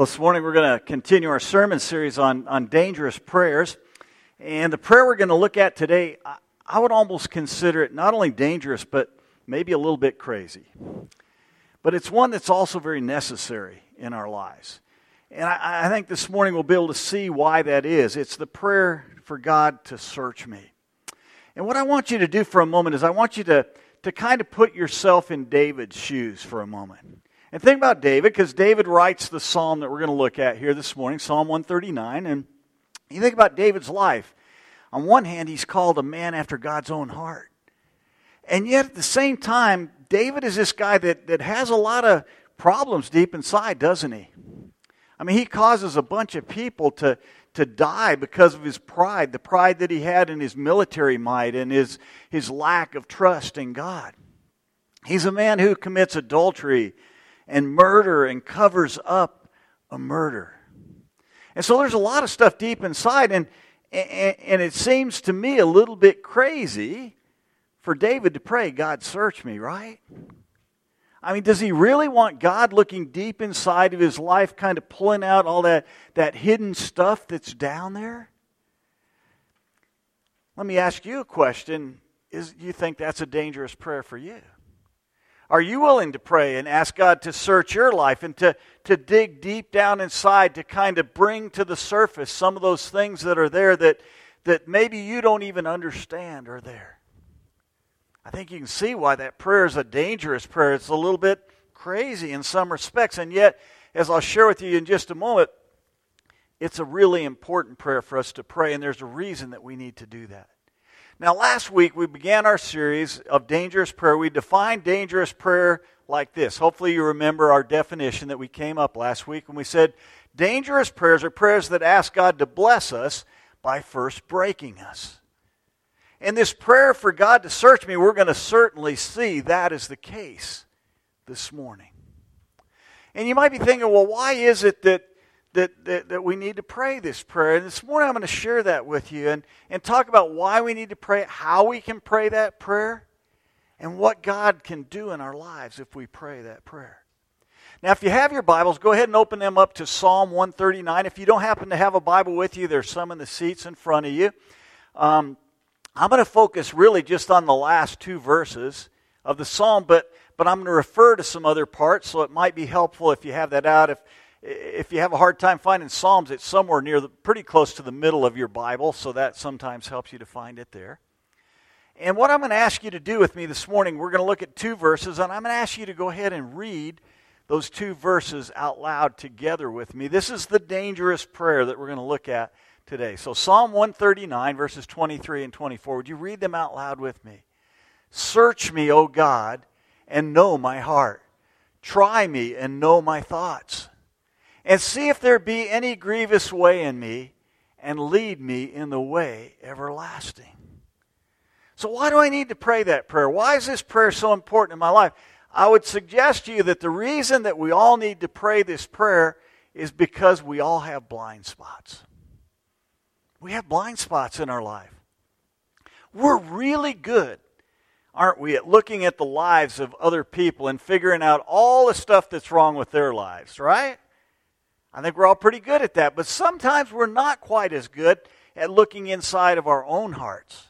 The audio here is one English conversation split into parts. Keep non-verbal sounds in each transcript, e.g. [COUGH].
Well, this morning we're going to continue our sermon series on, on dangerous prayers. And the prayer we're going to look at today, I, I would almost consider it not only dangerous, but maybe a little bit crazy. But it's one that's also very necessary in our lives. And I, I think this morning we'll be able to see why that is. It's the prayer for God to search me. And what I want you to do for a moment is I want you to, to kind of put yourself in David's shoes for a moment. And think about David, because David writes the psalm that we're going to look at here this morning, Psalm 139. And you think about David's life. On one hand, he's called a man after God's own heart. And yet, at the same time, David is this guy that, that has a lot of problems deep inside, doesn't he? I mean, he causes a bunch of people to, to die because of his pride, the pride that he had in his military might and his, his lack of trust in God. He's a man who commits adultery and murder and covers up a murder. And so there's a lot of stuff deep inside, and, and, and it seems to me a little bit crazy for David to pray, God, search me, right? I mean, does he really want God looking deep inside of his life, kind of pulling out all that, that hidden stuff that's down there? Let me ask you a question. Is, you think that's a dangerous prayer for you? Are you willing to pray and ask God to search your life and to, to dig deep down inside to kind of bring to the surface some of those things that are there that, that maybe you don't even understand are there? I think you can see why that prayer is a dangerous prayer. It's a little bit crazy in some respects, and yet, as I'll share with you in just a moment, it's a really important prayer for us to pray, and there's a reason that we need to do that. Now, last week we began our series of dangerous prayer. We defined dangerous prayer like this. Hopefully, you remember our definition that we came up last week when we said dangerous prayers are prayers that ask God to bless us by first breaking us. In this prayer for God to search me, we're going to certainly see that is the case this morning. And you might be thinking, well, why is it that that, that, that we need to pray this prayer. And this morning I'm going to share that with you and, and talk about why we need to pray, how we can pray that prayer, and what God can do in our lives if we pray that prayer. Now, if you have your Bibles, go ahead and open them up to Psalm 139. If you don't happen to have a Bible with you, there's some in the seats in front of you. Um, I'm going to focus really just on the last two verses of the psalm, but, but I'm going to refer to some other parts, so it might be helpful if you have that out. If, if you have a hard time finding Psalms, it's somewhere near the, pretty close to the middle of your Bible, so that sometimes helps you to find it there. And what I'm going to ask you to do with me this morning, we're going to look at two verses, and I'm going to ask you to go ahead and read those two verses out loud together with me. This is the dangerous prayer that we're going to look at today. So, Psalm 139, verses 23 and 24. Would you read them out loud with me? Search me, O God, and know my heart. Try me and know my thoughts and see if there be any grievous way in me, and lead me in the way everlasting. So, why do I need to pray that prayer? Why is this prayer so important in my life? I would suggest to you that the reason that we all need to pray this prayer is because we all have blind spots. We have blind spots in our life. We're really good, aren't we, at looking at the lives of other people and figuring out all the stuff that's wrong with their lives, right? I think we're all pretty good at that, but sometimes we're not quite as good at looking inside of our own hearts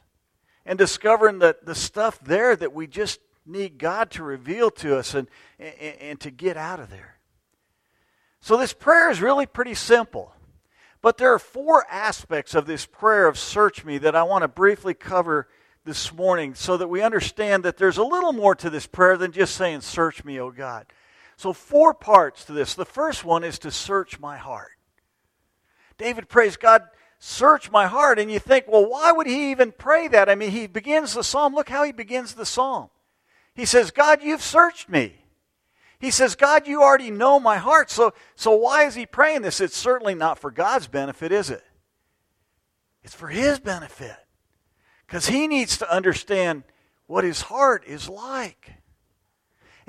and discovering the, the stuff there that we just need God to reveal to us and, and, and to get out of there. So, this prayer is really pretty simple. But there are four aspects of this prayer of search me that I want to briefly cover this morning so that we understand that there's a little more to this prayer than just saying, Search me, O God. So, four parts to this. The first one is to search my heart. David prays, God, search my heart. And you think, well, why would he even pray that? I mean, he begins the psalm. Look how he begins the psalm. He says, God, you've searched me. He says, God, you already know my heart. So, so why is he praying this? It's certainly not for God's benefit, is it? It's for his benefit. Because he needs to understand what his heart is like.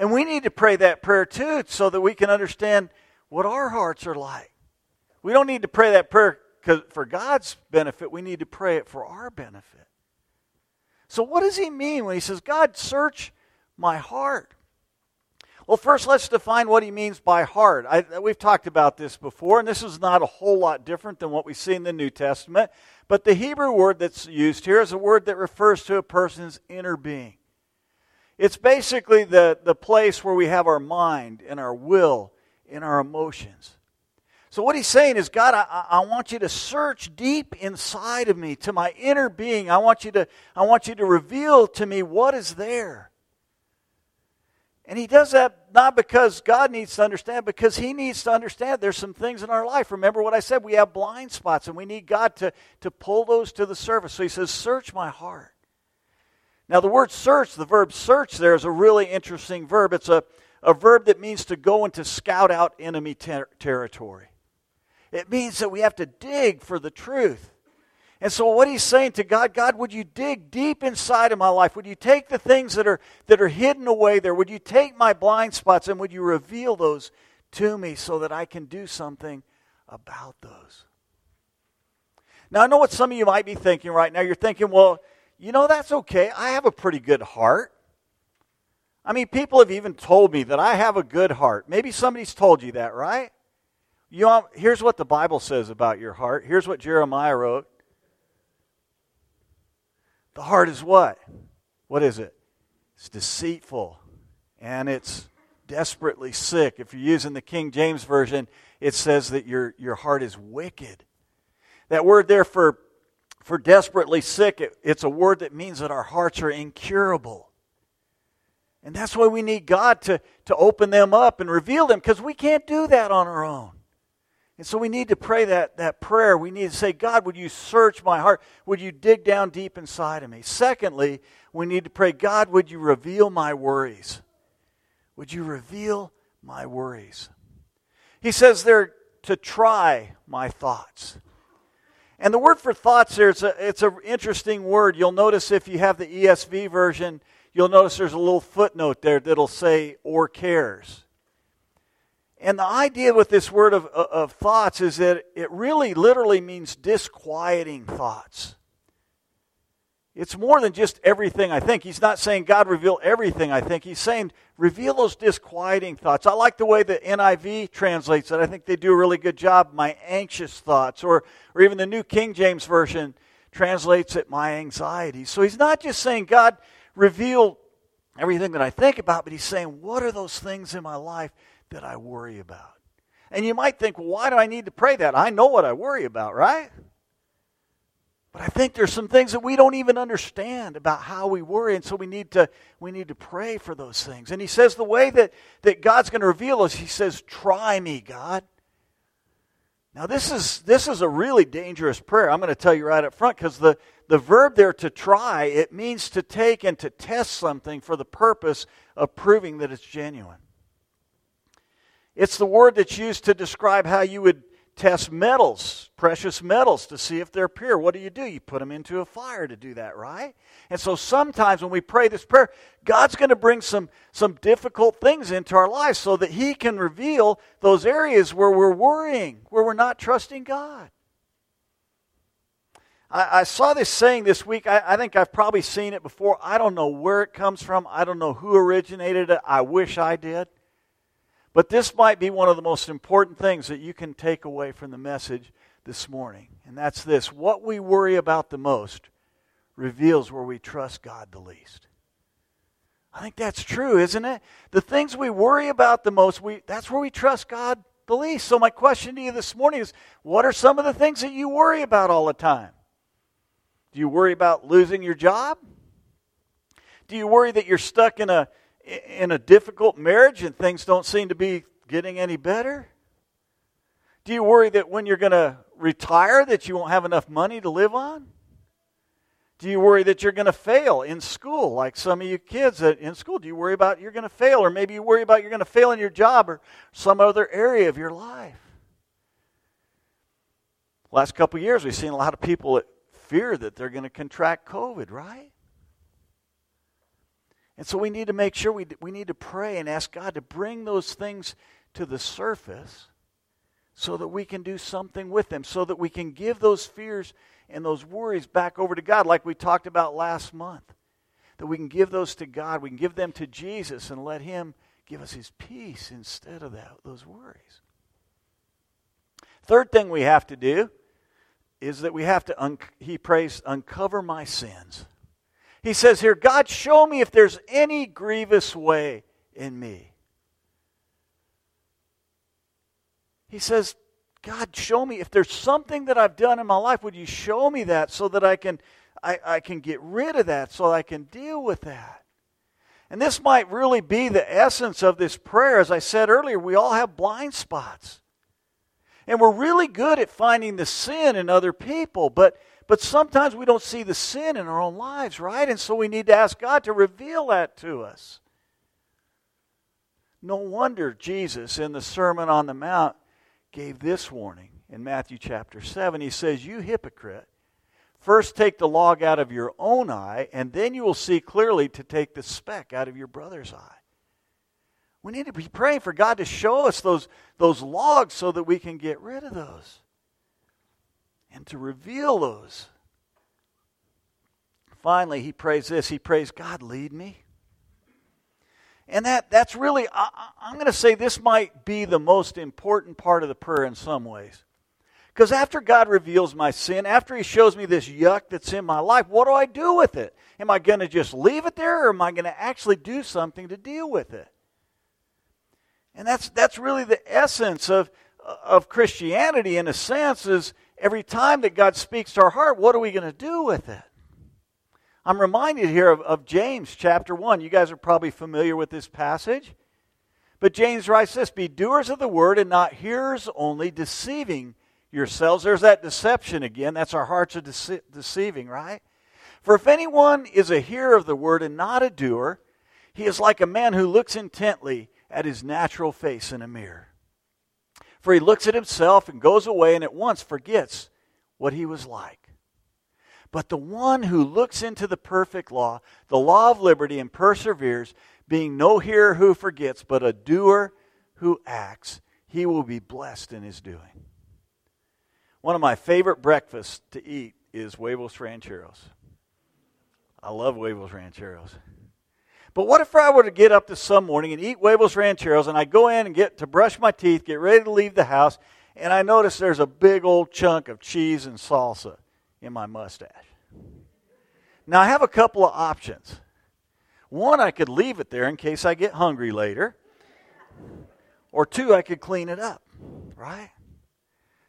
And we need to pray that prayer too so that we can understand what our hearts are like. We don't need to pray that prayer for God's benefit, we need to pray it for our benefit. So, what does he mean when he says, God, search my heart? Well, first, let's define what he means by heart. I, we've talked about this before, and this is not a whole lot different than what we see in the New Testament. But the Hebrew word that's used here is a word that refers to a person's inner being. It's basically the, the place where we have our mind and our will and our emotions. So, what he's saying is, God, I, I want you to search deep inside of me to my inner being. I want, you to, I want you to reveal to me what is there. And he does that not because God needs to understand, because he needs to understand there's some things in our life. Remember what I said? We have blind spots, and we need God to, to pull those to the surface. So he says, Search my heart. Now, the word search, the verb search there is a really interesting verb. It's a, a verb that means to go and to scout out enemy ter- territory. It means that we have to dig for the truth. And so what he's saying to God, God, would you dig deep inside of my life? Would you take the things that are that are hidden away there? Would you take my blind spots and would you reveal those to me so that I can do something about those? Now I know what some of you might be thinking right now. You're thinking, well, you know that's okay. I have a pretty good heart. I mean, people have even told me that I have a good heart. Maybe somebody's told you that, right? You know, here's what the Bible says about your heart. Here's what Jeremiah wrote. The heart is what? What is it? It's deceitful and it's desperately sick. If you're using the King James Version, it says that your, your heart is wicked. That word there for, for desperately sick, it, it's a word that means that our hearts are incurable. And that's why we need God to, to open them up and reveal them because we can't do that on our own. And so we need to pray that, that prayer. We need to say, God, would you search my heart? Would you dig down deep inside of me? Secondly, we need to pray, God, would you reveal my worries? Would you reveal my worries? He says they're to try my thoughts. And the word for thoughts there, it's, a, it's an interesting word. You'll notice if you have the ESV version, you'll notice there's a little footnote there that'll say, or cares. And the idea with this word of, of thoughts is that it really literally means disquieting thoughts. It's more than just everything I think. He's not saying, God, reveal everything I think. He's saying, reveal those disquieting thoughts. I like the way the NIV translates it. I think they do a really good job. My anxious thoughts. Or, or even the New King James Version translates it, my anxiety. So he's not just saying, God, reveal everything that I think about, but he's saying, what are those things in my life that I worry about. And you might think, well, why do I need to pray that? I know what I worry about, right? But I think there's some things that we don't even understand about how we worry, and so we need to we need to pray for those things. And he says the way that, that God's going to reveal us, he says, Try me, God. Now this is this is a really dangerous prayer. I'm going to tell you right up front, because the, the verb there to try, it means to take and to test something for the purpose of proving that it's genuine. It's the word that's used to describe how you would test metals, precious metals, to see if they're pure. What do you do? You put them into a fire to do that, right? And so sometimes when we pray this prayer, God's going to bring some, some difficult things into our lives so that He can reveal those areas where we're worrying, where we're not trusting God. I, I saw this saying this week. I, I think I've probably seen it before. I don't know where it comes from. I don't know who originated it. I wish I did. But this might be one of the most important things that you can take away from the message this morning. And that's this what we worry about the most reveals where we trust God the least. I think that's true, isn't it? The things we worry about the most, we, that's where we trust God the least. So, my question to you this morning is what are some of the things that you worry about all the time? Do you worry about losing your job? Do you worry that you're stuck in a in a difficult marriage and things don't seem to be getting any better? Do you worry that when you're going to retire that you won't have enough money to live on? Do you worry that you're going to fail in school like some of you kids in school? Do you worry about you're going to fail or maybe you worry about you're going to fail in your job or some other area of your life? Last couple years we've seen a lot of people that fear that they're going to contract COVID, right? And so we need to make sure we, we need to pray and ask God to bring those things to the surface so that we can do something with them, so that we can give those fears and those worries back over to God, like we talked about last month. That we can give those to God, we can give them to Jesus and let Him give us his peace instead of that, those worries. Third thing we have to do is that we have to, un- he prays, uncover my sins. He says here, God, show me if there's any grievous way in me. He says, God, show me if there's something that I've done in my life, would you show me that so that I can I, I can get rid of that, so I can deal with that. And this might really be the essence of this prayer. As I said earlier, we all have blind spots. And we're really good at finding the sin in other people, but but sometimes we don't see the sin in our own lives, right? And so we need to ask God to reveal that to us. No wonder Jesus in the Sermon on the Mount gave this warning in Matthew chapter 7. He says, You hypocrite, first take the log out of your own eye, and then you will see clearly to take the speck out of your brother's eye. We need to be praying for God to show us those, those logs so that we can get rid of those and to reveal those. Finally, he prays this. He prays, God, lead me. And that, that's really, I, I'm going to say this might be the most important part of the prayer in some ways. Because after God reveals my sin, after He shows me this yuck that's in my life, what do I do with it? Am I going to just leave it there or am I going to actually do something to deal with it? And that's, that's really the essence of, of Christianity, in a sense, is every time that God speaks to our heart, what are we going to do with it? I'm reminded here of, of James chapter 1. You guys are probably familiar with this passage. But James writes this Be doers of the word and not hearers only, deceiving yourselves. There's that deception again. That's our hearts are dece- deceiving, right? For if anyone is a hearer of the word and not a doer, he is like a man who looks intently at his natural face in a mirror. For he looks at himself and goes away and at once forgets what he was like. But the one who looks into the perfect law, the law of liberty, and perseveres, being no hearer who forgets, but a doer who acts, he will be blessed in his doing. One of my favorite breakfasts to eat is huevos rancheros. I love huevos rancheros. But what if I were to get up this some morning and eat huevos rancheros and I go in and get to brush my teeth, get ready to leave the house, and I notice there's a big old chunk of cheese and salsa in my mustache. Now, I have a couple of options. One, I could leave it there in case I get hungry later. Or two, I could clean it up, right?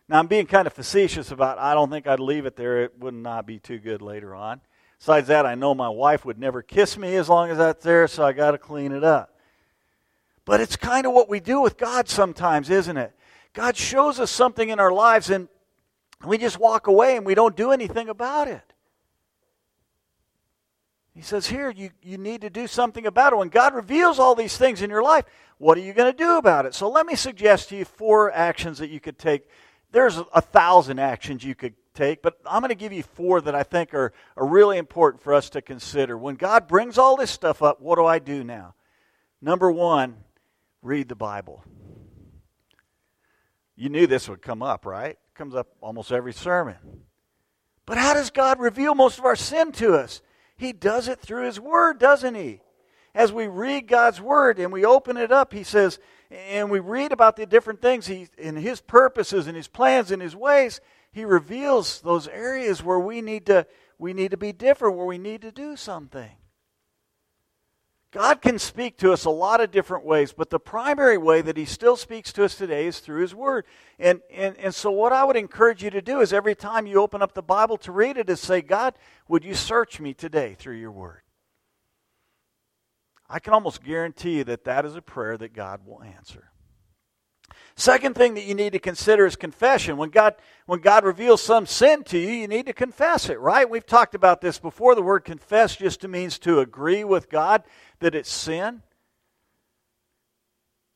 Now, I'm being kind of facetious about I don't think I'd leave it there. It would not be too good later on. Besides that, I know my wife would never kiss me as long as that's there, so I got to clean it up. But it's kind of what we do with God sometimes, isn't it? God shows us something in our lives, and we just walk away and we don't do anything about it. He says, Here, you, you need to do something about it. When God reveals all these things in your life, what are you going to do about it? So let me suggest to you four actions that you could take. There's a thousand actions you could take, but I'm going to give you four that I think are, are really important for us to consider. When God brings all this stuff up, what do I do now? Number one, read the Bible. You knew this would come up, right? comes up almost every sermon. But how does God reveal most of our sin to us? He does it through His Word, doesn't He? As we read God's Word and we open it up, He says, and we read about the different things He, in His purposes and His plans and His ways, He reveals those areas where we need to, we need to be different, where we need to do something. God can speak to us a lot of different ways, but the primary way that He still speaks to us today is through His Word. And, and, and so, what I would encourage you to do is every time you open up the Bible to read it, is say, God, would you search me today through your Word? I can almost guarantee you that that is a prayer that God will answer. Second thing that you need to consider is confession. When God, when God reveals some sin to you, you need to confess it, right? We've talked about this before. The word confess just means to agree with God that it's sin.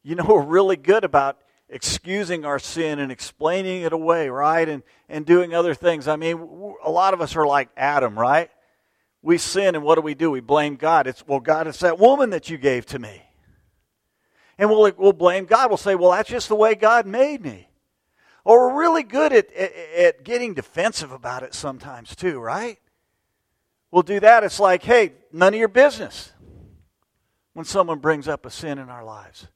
You know, [LAUGHS] we're really good about excusing our sin and explaining it away, right? And, and doing other things. I mean, a lot of us are like Adam, right? We sin, and what do we do? We blame God. It's, well, God, it's that woman that you gave to me. And we'll, we'll blame God. We'll say, well, that's just the way God made me. Or we're really good at, at, at getting defensive about it sometimes, too, right? We'll do that. It's like, hey, none of your business. when someone brings up a sin in our lives.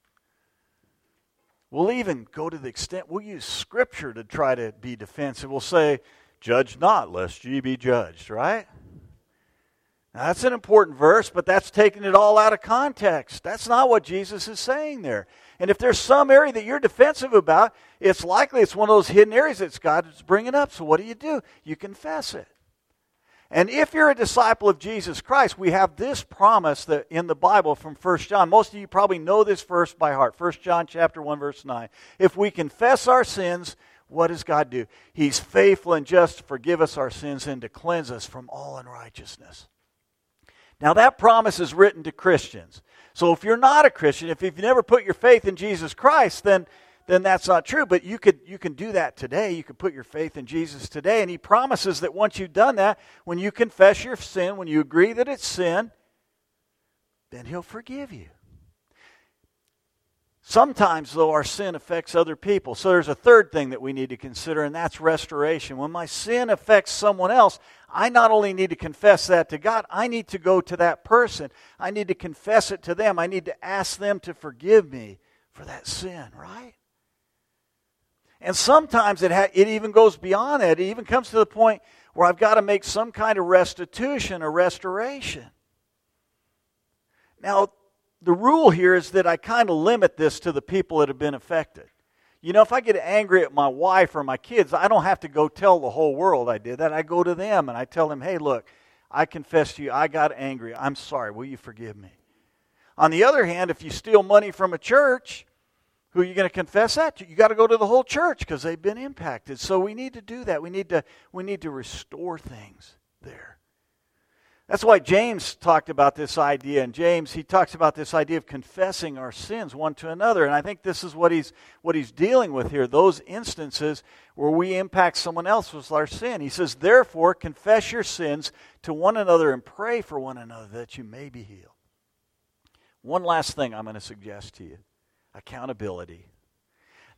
We'll even go to the extent, we'll use scripture to try to be defensive. We'll say, Judge not, lest ye be judged, right? Now, that's an important verse, but that's taking it all out of context. That's not what Jesus is saying there. And if there's some area that you're defensive about, it's likely it's one of those hidden areas that God is bringing up. So what do you do? You confess it. And if you're a disciple of Jesus Christ, we have this promise that in the Bible from 1 John. Most of you probably know this verse by heart. 1 John chapter 1 verse 9. If we confess our sins, what does God do? He's faithful and just to forgive us our sins and to cleanse us from all unrighteousness. Now that promise is written to Christians. So if you're not a Christian, if you've never put your faith in Jesus Christ, then then that's not true. But you could you can do that today. You can put your faith in Jesus today, and He promises that once you've done that, when you confess your sin, when you agree that it's sin, then He'll forgive you. Sometimes, though, our sin affects other people. So there's a third thing that we need to consider, and that's restoration. When my sin affects someone else, I not only need to confess that to God, I need to go to that person. I need to confess it to them. I need to ask them to forgive me for that sin, right? And sometimes it, ha- it even goes beyond that. It even comes to the point where I've got to make some kind of restitution or restoration. Now, the rule here is that I kind of limit this to the people that have been affected. You know, if I get angry at my wife or my kids, I don't have to go tell the whole world I did that. I go to them and I tell them, hey, look, I confess to you, I got angry. I'm sorry. Will you forgive me? On the other hand, if you steal money from a church, who are you going to confess that to? You got to go to the whole church because they've been impacted. So we need to do that. We need to, we need to restore things there. That's why James talked about this idea. And James, he talks about this idea of confessing our sins one to another. And I think this is what he's, what he's dealing with here those instances where we impact someone else with our sin. He says, Therefore, confess your sins to one another and pray for one another that you may be healed. One last thing I'm going to suggest to you accountability.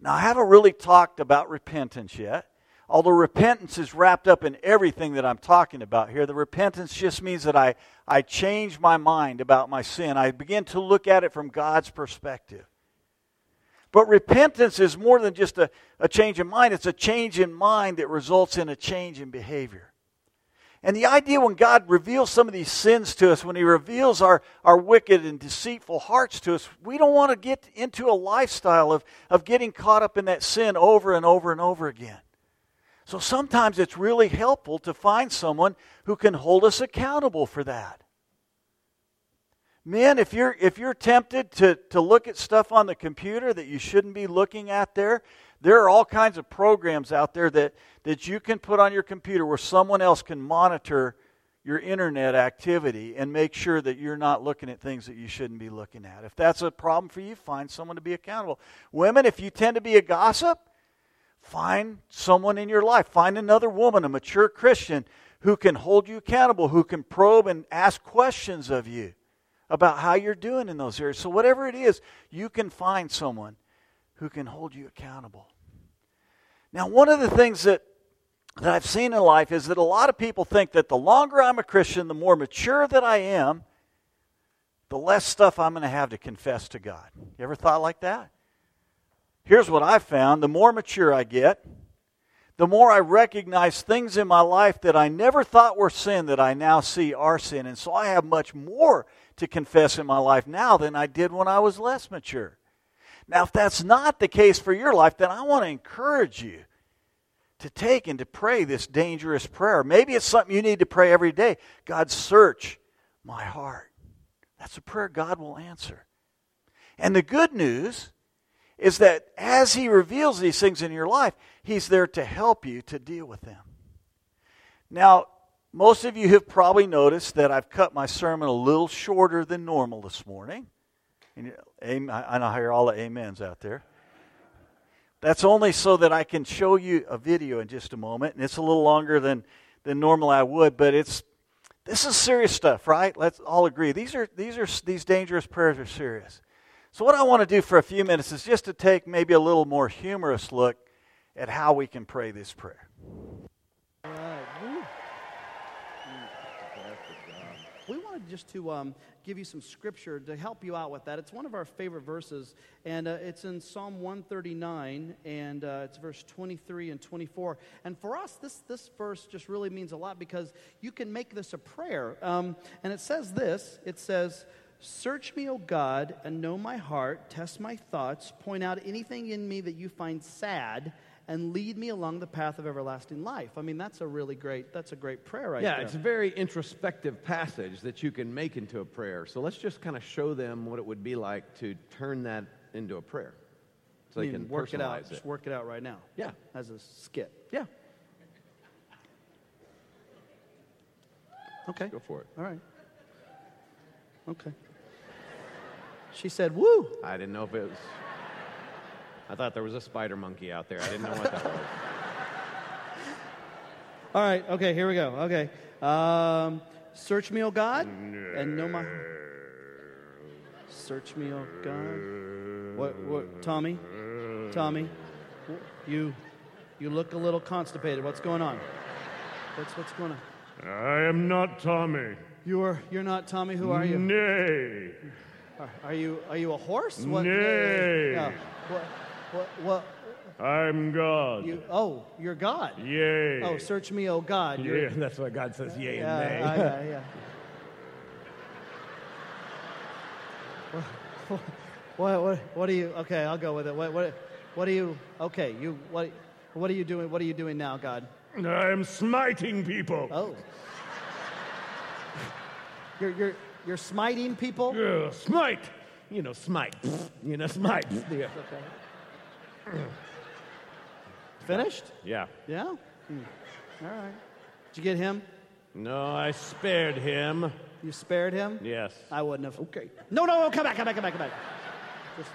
Now, I haven't really talked about repentance yet. Although repentance is wrapped up in everything that I'm talking about here, the repentance just means that I, I change my mind about my sin. I begin to look at it from God's perspective. But repentance is more than just a, a change in mind, it's a change in mind that results in a change in behavior. And the idea when God reveals some of these sins to us, when He reveals our, our wicked and deceitful hearts to us, we don't want to get into a lifestyle of, of getting caught up in that sin over and over and over again. So sometimes it's really helpful to find someone who can hold us accountable for that. Men, if you're, if you're tempted to, to look at stuff on the computer that you shouldn't be looking at there, there are all kinds of programs out there that, that you can put on your computer where someone else can monitor your internet activity and make sure that you're not looking at things that you shouldn't be looking at. If that's a problem for you, find someone to be accountable. Women, if you tend to be a gossip, find someone in your life. Find another woman, a mature Christian, who can hold you accountable, who can probe and ask questions of you about how you're doing in those areas. So, whatever it is, you can find someone who can hold you accountable. Now, one of the things that, that I've seen in life is that a lot of people think that the longer I'm a Christian, the more mature that I am, the less stuff I'm going to have to confess to God. You ever thought like that? Here's what I've found the more mature I get, the more I recognize things in my life that I never thought were sin that I now see are sin. And so I have much more to confess in my life now than I did when I was less mature. Now, if that's not the case for your life, then I want to encourage you to take and to pray this dangerous prayer. Maybe it's something you need to pray every day. God, search my heart. That's a prayer God will answer. And the good news is that as He reveals these things in your life, He's there to help you to deal with them. Now, most of you have probably noticed that I've cut my sermon a little shorter than normal this morning. And I know hear all the amens out there. That's only so that I can show you a video in just a moment, and it's a little longer than than normal I would, but it's this is serious stuff, right? Let's all agree. These are these are these dangerous prayers are serious. So what I want to do for a few minutes is just to take maybe a little more humorous look at how we can pray this prayer. We wanted just to um, give you some scripture to help you out with that. It's one of our favorite verses, and uh, it's in Psalm 139, and uh, it's verse 23 and 24. And for us, this, this verse just really means a lot because you can make this a prayer. Um, and it says this it says, Search me, O God, and know my heart, test my thoughts, point out anything in me that you find sad and lead me along the path of everlasting life. I mean, that's a really great, that's a great prayer right yeah, there. it's a very introspective passage that you can make into a prayer. So let's just kind of show them what it would be like to turn that into a prayer. So I they can work it out. personalize Just work it out right now. Yeah. As a skit. Yeah, Okay. go for it. All right. Okay. She said, woo. I didn't know if it was. I thought there was a spider monkey out there. I didn't know what that was. [LAUGHS] All right. Okay, here we go. Okay. Um, search me, O God, and know my. Search me, O God. What, what, Tommy? Tommy? You, you look a little constipated. What's going on? What's, what's going on? I am not Tommy. You are, you're not Tommy. Who are you? Nay. Are, you, are you a horse? What? Nay. Yeah. What, what, what, I'm God. you, oh, you're God. Yea. Oh, search me, O God. You're, Yeah, that's why God says yay Yeah, and nay. yeah, yeah. [LAUGHS] What, what, what are you? Okay, I'll go with it. What, what, what are you? Okay, you. What, what are you doing? What are you doing now, God? I am smiting people. Oh, you're you're you're smiting people. Yeah, smite. You know, smite. You know, smite. [LAUGHS] Yeah. Finished? yeah. Yeah. Hmm. All right. Did you get him? No, I spared him. You spared him? Yes. I wouldn't have. Okay. No, no, no. Come back. Come back. Come back. Come back. Just,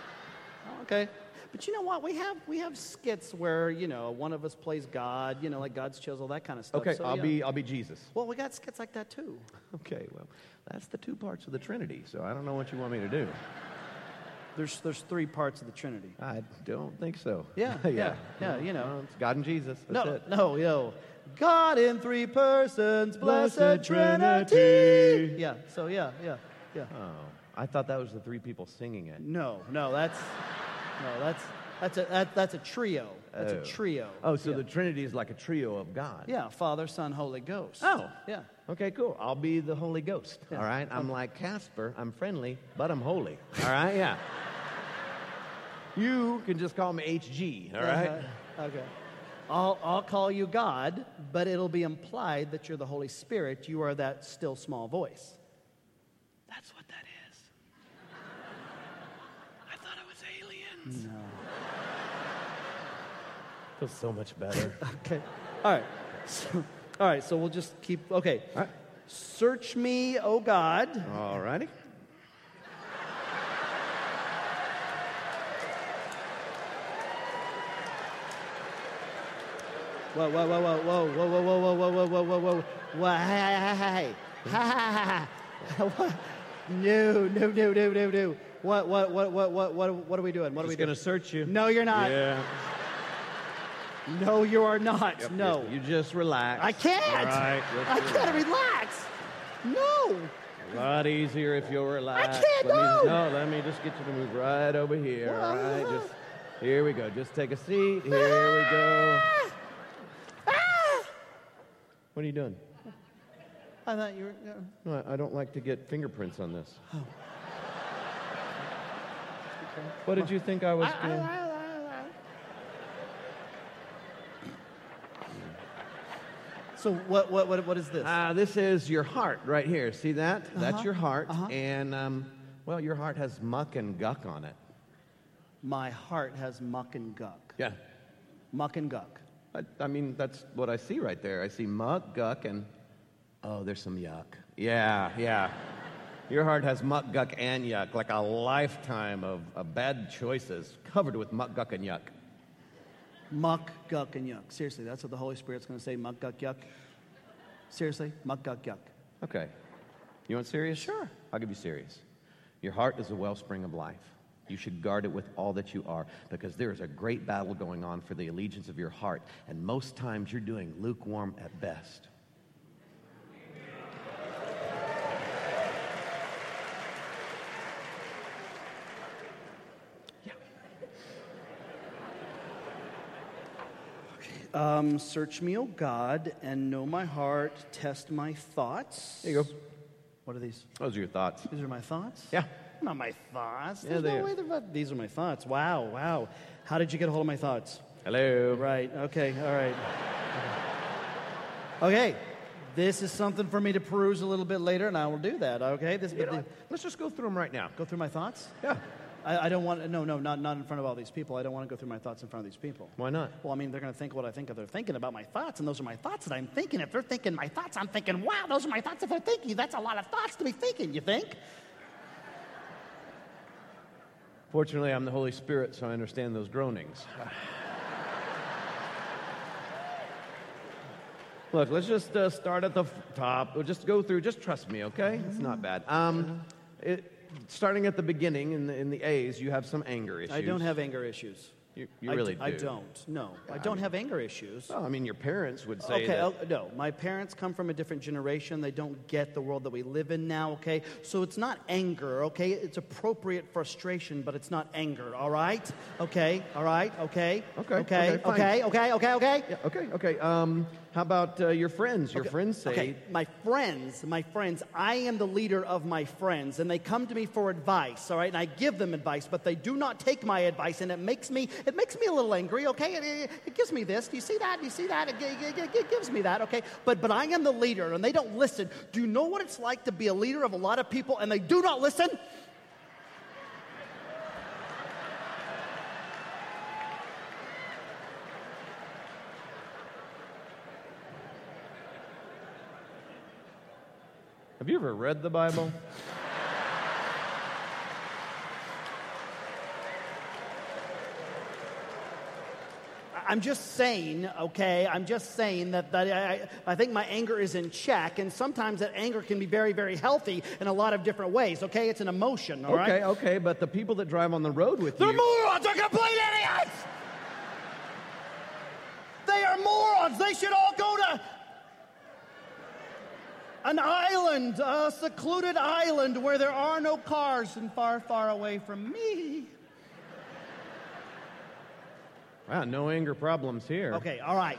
oh, okay. But you know what? We have we have skits where you know one of us plays God. You know, like God's chisel, that kind of stuff. Okay, So, I'll yeah. be I'll be Jesus. Well, we got skits like that too. Okay, well, that's the two parts of the Trinity. So I don't know what you want me to do. There's there's three parts of the Trinity. I don't think so. Yeah, [LAUGHS] yeah, yeah. You know. It's God and Jesus. That's No, it. no, yo. God in three persons, blessed. Trinity. Yeah. So yeah, yeah, yeah. Oh, I thought that was the three people singing it. No, no, that's no, that's that's a that, that's a trio. That's Oh. a trio. Oh, so yeah. the Trinity is like a trio of God. yeah, Father, Son, Holy Ghost. Oh. yeah. Okay, cool. I'll be the Holy Ghost. Yeah. All right. I'm like Casper. I'm friendly, but I'm holy. All right. Yeah. [LAUGHS] You can just call me HG. All right. Uh-huh. Okay. I'll, I'll call you God, but it'll be implied that you're the Holy Spirit. You are that still small voice. That's what that is. I thought it was aliens. No. Feels so much better. Okay. All right. So, all right. So we'll just keep. Okay. All right. Search me, O God. All righty. Whoa, whoa, whoa, whoa, whoa, whoa, whoa, whoa, whoa, whoa, whoa, whoa, whoa, whoa, hey, hey, hey, hey, ha, ha, ha, No, no, no, no, no, no. What, what, what, what, what, what, what are we doing? What are we doing? gonna search you. No, you're not. Yeah. No, you are not. no. You just relax. I can't. All right. just I relax. can't relax. No. A lot easier if you'll relax. I can't, Let me, no. no, let me just get you to move right over here. All right. Just here we go. Just take a seat. Here we go. Ah! What are you doing? I thought you were. No, I I don't like to get fingerprints on this. What did you think I was doing? So what, what, what, what is this? Ah, this is your heart right here. See that? That's Uh-huh, your heart. uh-huh. And, um, well, your heart has muck and guck on it. My heart has muck and guck. Yeah. Muck and guck. I, I mean, that's what I see right there. I see muck, guck, and oh, there's some yuck. Yeah, yeah. Your heart has muck, guck, and yuck, like a lifetime of, of bad choices covered with muck, guck, and yuck. Muck, guck, and yuck. Seriously, that's what the Holy Spirit's going to say. Muck, guck, yuck. Seriously, muck, guck, yuck. Okay. You want serious? Sure. I'll give you serious. Your heart is a wellspring of life. You should guard it with all that you are because there is a great battle going on for the allegiance of your heart, and most times you're doing lukewarm at best. Um, search me, O God, and know my heart. Test my thoughts. There you go. What are these? Those are your thoughts. These are my thoughts? Yeah. Not my thoughts. Yeah, There's they no are. way they're not- These are my thoughts. Wow, wow. How did you get a hold of my thoughts? Hello. Right, okay, all right. Okay, this is something for me to peruse a little bit later, and I will do that, okay? This, You know what? Let's just go through them right now. Go through my thoughts? Yeah. I, I don't want, no, no, not, not in front of all these people. I don't want to go through my thoughts in front of these people. Why not? Well, I mean, they're going to think what I think of. they're thinking about my thoughts, and those are my thoughts that I'm thinking. If they're thinking my thoughts, I'm thinking, wow, those are my thoughts if they're thinking. That's a lot of thoughts to be thinking, you think? Fortunately, I'm the Holy Spirit, so I understand those groanings. Look, let's just uh, start at the f- top. We'll just go through. Just trust me, okay? It's not bad. Um, it, starting at the beginning in the, in the A's, you have some anger issues. I don't have anger issues. You, you I really d- do. I don't. No, I don't have anger issues. Well, I mean, your parents would say Okay, that. no. My parents come from a different generation. They don't get the world that we live in now, okay? So it's not anger, okay? It's appropriate frustration, but it's not anger, all right? Okay, all right, okay? Okay, okay, okay, okay, okay, okay, okay? Yeah, okay, okay. Um, how about uh, your friends? Your friends say. Okay, my friends, my friends, I am the leader of my friends, and they come to me for advice, all right? And I give them advice, but they do not take my advice, and it makes me, it makes me a little angry, okay? It, it, it gives me this. Do you see that? Do you see that? It- it gives me that, okay? But, but I am the leader, and they don't listen. Do you know what it's like to be a leader of a lot of people, and they do not listen? You ever read the Bible? I'm just saying, okay, I'm just saying that, that I, I think my anger is in check, and sometimes that anger can be very, very healthy in a lot of different ways, okay? It's an emotion, all right? okay, okay, but the people that drive on the road with you. They're morons! They're complete idiots! They are morons! They should all go to an island, a secluded island where there are no cars and far, far away from me. Wow, no anger problems here. Okay, all right.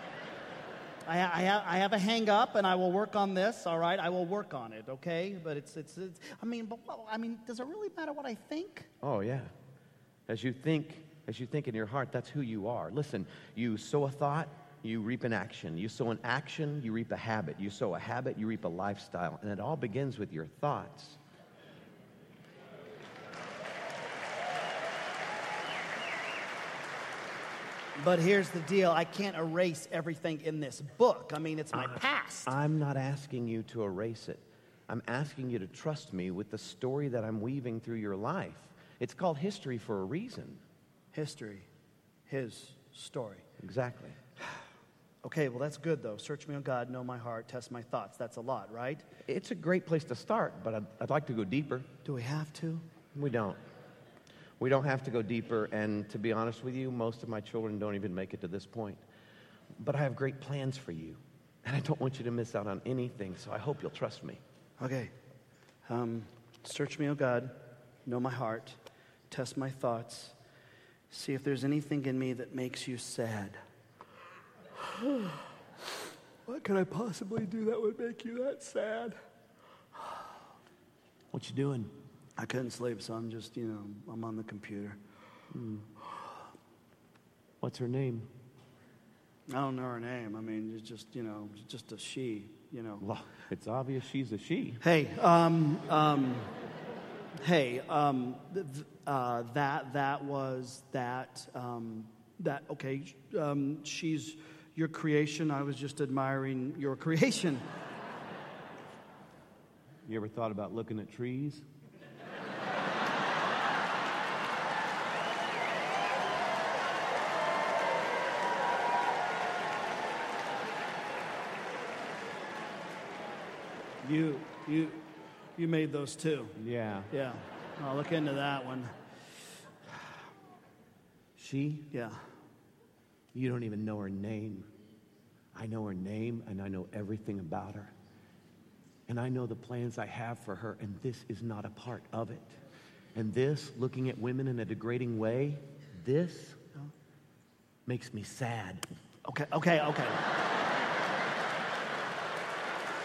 I, I, ha- I have a hang up and I will work on this, all right? I will work on it, okay? But it's, it's, it's I mean, but, well, I mean, does it really matter what I think? Oh yeah. As you think, as you think in your heart, that's who you are. Listen, you sow a thought, you reap an action. You sow an action, you reap a habit. You sow a habit, you reap a lifestyle. And it all begins with your thoughts. But here's the deal I can't erase everything in this book. I mean, it's my past. I'm not asking you to erase it. I'm asking you to trust me with the story that I'm weaving through your life. It's called history for a reason. History, his story. Exactly. Okay, well, that's good, though. Search me, O God, know my heart, test my thoughts. That's a lot, right? It's a great place to start, but I'd, I'd like to go deeper. Do we have to? We don't. We don't have to go deeper, and to be honest with you, most of my children don't even make it to this point. But I have great plans for you, and I don't want you to miss out on anything, so I hope you'll trust me. Okay. Um, search me, O God, know my heart, test my thoughts, see if there's anything in me that makes you sad. [SIGHS] what could I possibly do that would make you that sad? What you doing? I couldn't sleep, so I'm just, you know, I'm on the computer. What's her name? I don't know her name. I mean, it's just, you know, just a she, you know. Well, it's obvious she's a she. Hey, um, um, hey, um, th- th- uh, that that was that um, that okay. Um, she's your creation. I was just admiring your creation. You ever thought about looking at trees? You you you made those too. Yeah. Yeah, I'll look into that one. She? Yeah. You don't even know her name. I know her name and I know everything about her. And I know the plans I have for her, and this is not a part of it. And this, looking at women in a degrading way, this makes me sad. Okay, okay, okay. [LAUGHS]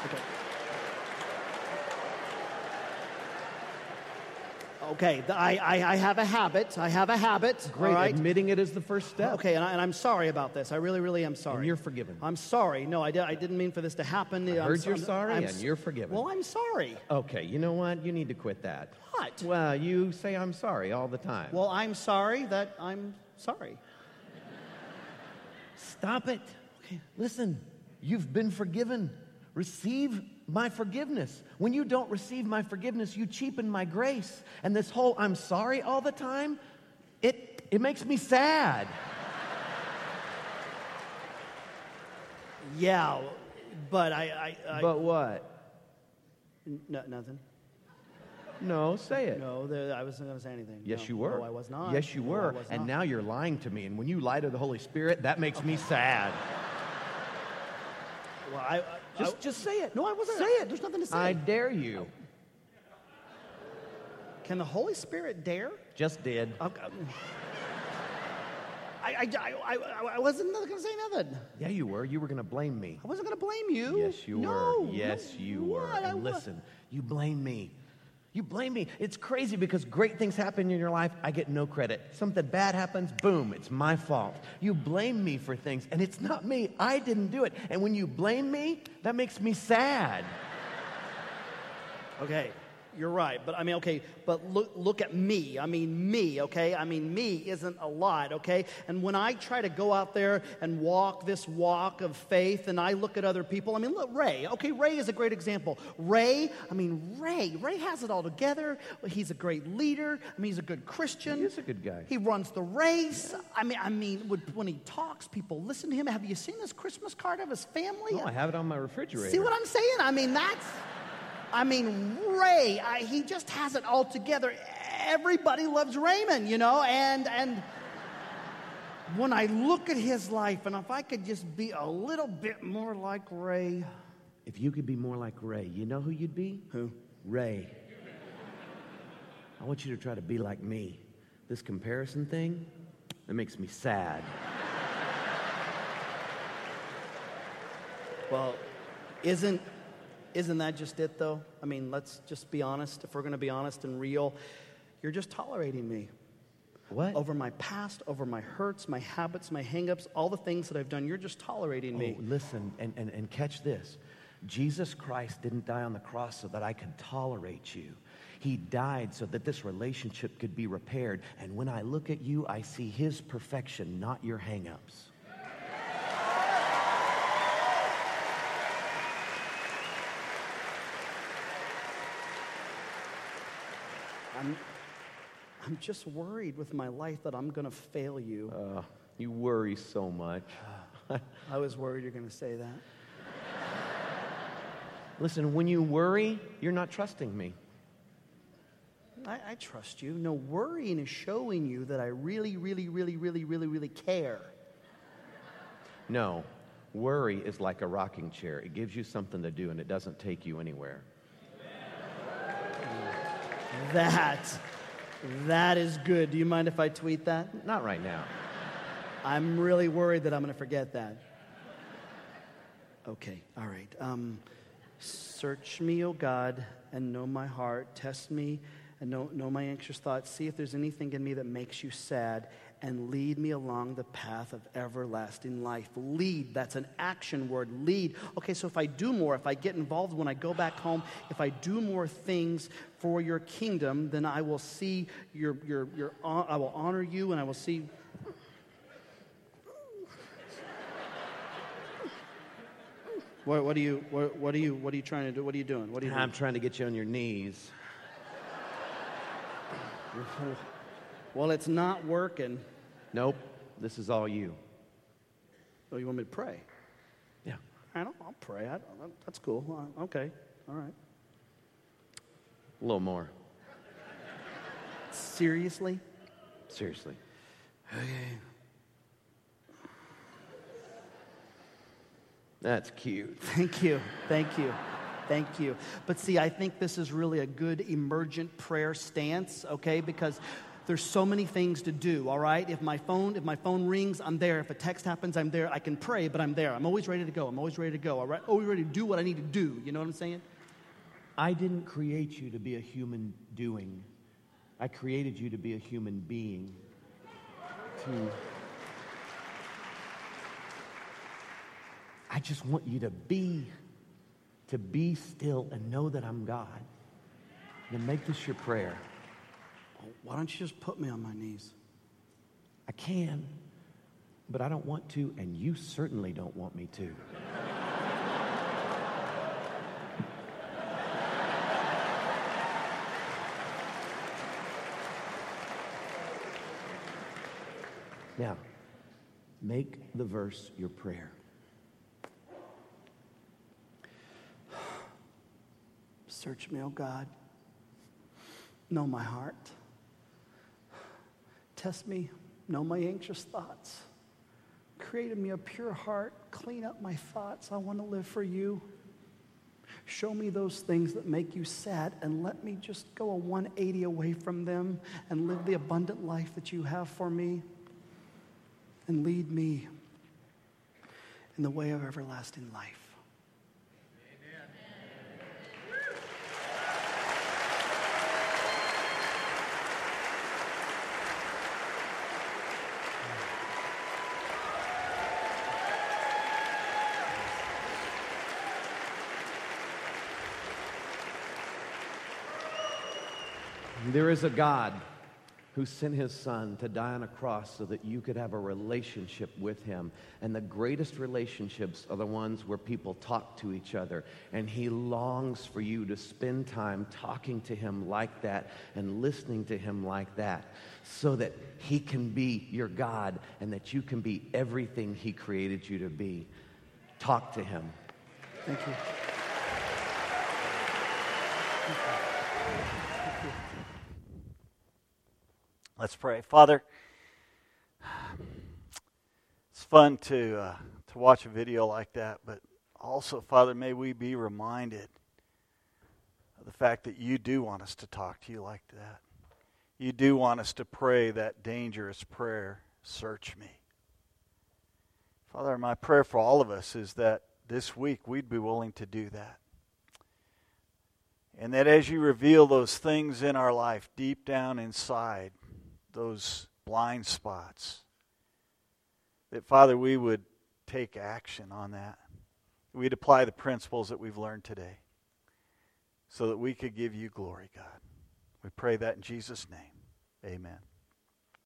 okay. Okay, I, I, I have a habit. I have a habit. Great. Right? Admitting it is the first step. Okay, and, I, and I'm sorry about this. I really, really am sorry. And you're forgiven. I'm sorry. No, I, di- I didn't mean for this to happen. I heard you're sorry, and s- you're forgiven. Well, I'm sorry. Okay, you know what? You need to quit that. What? Well, you say I'm sorry all the time. Well, I'm sorry that I'm sorry. Stop it. Okay. Listen, you've been forgiven. Receive my forgiveness. When you don't receive my forgiveness, you cheapen my grace. And this whole I'm sorry all the time, it, it makes me sad. Yeah, but I. I, I But what? n- nothing. No, say it. No, there, I wasn't going to say anything. Yes, No. you were. No, I was not. Yes, you No, were. And not. now you're lying to me. And when you lie to the Holy Spirit, that makes me sad. Well, I- Just, I- just say it. No, I wasn't. Say it. There's nothing to say. I dare you. Can the Holy Spirit dare? Just did. Okay. I, I, I, I, wasn't going to say nothing. Yeah, you were. You were going to blame me. I wasn't going to blame you. Yes, you no, were. Yes, you were. And listen, you blame me. You blame me. It's crazy because great things happen in your life, I get no credit. Something bad happens, boom, it's my fault. You blame me for things, and it's not me. I didn't do it. And when you blame me, that makes me sad. Okay, you're right. But I mean, okay, but look, look at me. I mean, me, okay? I mean, me isn't a lot, okay? And when I try to go out there and walk this walk of faith and I look at other people, I mean, look, Ray, okay, Ray is a great example. Ray, I mean, Ray, Ray has it all together. He's a great leader. I mean, he's a good Christian. He's a good guy. He runs the race. I mean, I mean, when, he talks, people listen to him. Have you seen this Christmas card of his family? Oh, I have it on my refrigerator. See what I'm saying? I mean, that's, I mean, Ray, I, he just has it all together. Everybody loves Raymond, you know, and, and when I look at his life, and if I could just be a little bit more like Ray. If you could be more like Ray, you know who you'd be? Who? Ray. I want you to try to be like me. This comparison thing, that makes me sad. Well, isn't, isn't that just it, though? I mean, let's just be honest. If we're going to be honest and real, you're just tolerating me. What? Over my past, over my hurts, my habits, my hangups, all the things that I've done, you're just tolerating me. Oh, listen and, and, and catch this. Jesus Christ didn't die on the cross so that I could tolerate you. He died so that this relationship could be repaired. And when I look at you, I see his perfection, not your hangups. I'm, I'm just worried with my life that I'm going to fail you. Uh, you worry so much. I was worried you're going to say that. Listen, when you worry, you're not trusting me. I, I trust you. No, worrying is showing you that I really, really, really, really, really, really care. No, worry is like a rocking chair. It gives you something to do and it doesn't take you anywhere. That, that is good. Do you mind if I tweet that? Not right now. I'm really worried that I'm going to forget that. Okay, all right. Um, search me, O God, and know my heart. Test me and know, know my anxious thoughts. See if there's anything in me that makes you sad, and lead me along the path of everlasting life. Lead, that's an action word. Lead. Okay, so if I do more, if I get involved when I go back home, if I do more things for your kingdom, then I will see your, your, your, I will honor you, and I will see What, what, are you, what, what, are you, what are you trying to do? What are you doing? What are you I'm trying to get you on your knees. [LAUGHS] Well, it's not working. Nope, this is all you. Oh, you want me to pray? Yeah. I don't, I'll pray. I, don't- that's cool. Uh, Okay. All right. A little more. Seriously? Seriously. Okay. That's cute. Thank you. Thank you. Thank you. But see, I think this is really a good emergent prayer stance, okay? Because There's so many things to do, all right? If my phone, if my phone rings, I'm there. If a text happens, I'm there. I can pray, but I'm there. I'm always ready to go. I'm always ready to go. All right? Always ready to do what I need to do. You know what I'm saying? I didn't create you to be a human doing. I created you to be a human being. To I just want you to be to be still and know that I'm God. Then make this your prayer. Why don't you just put me on my knees? I can, but I don't want to, and you certainly don't want me to. now, make the verse your prayer. Search me, O God. Know my heart. Test me. Know my anxious thoughts. Create in me a pure heart. Clean up my thoughts. I want to live for you. Show me those things that make you sad and let me just go a 180 away from them and live the abundant life that you have for me. And lead me in the way of everlasting life. There is a God who sent his son to die on a cross so that you could have a relationship with him. And the greatest relationships are the ones where people talk to each other. And he longs for you to spend time talking to him like that and listening to him like that so that he can be your God and that you can be everything he created you to be. Talk to him. Thank you. Thank you. Let's pray. Father, it's fun to, uh, to watch a video like that, but also, Father, may we be reminded of the fact that you do want us to talk to you like that. You do want us to pray that dangerous prayer, search me. Father, my prayer for all of us is that this week we'd be willing to do that. And that as you reveal those things in our life deep down inside, those blind spots. That, Father, we would take action on that. We'd apply the principles that we've learned today so that we could give you glory, God. We pray that in Jesus' name. Amen.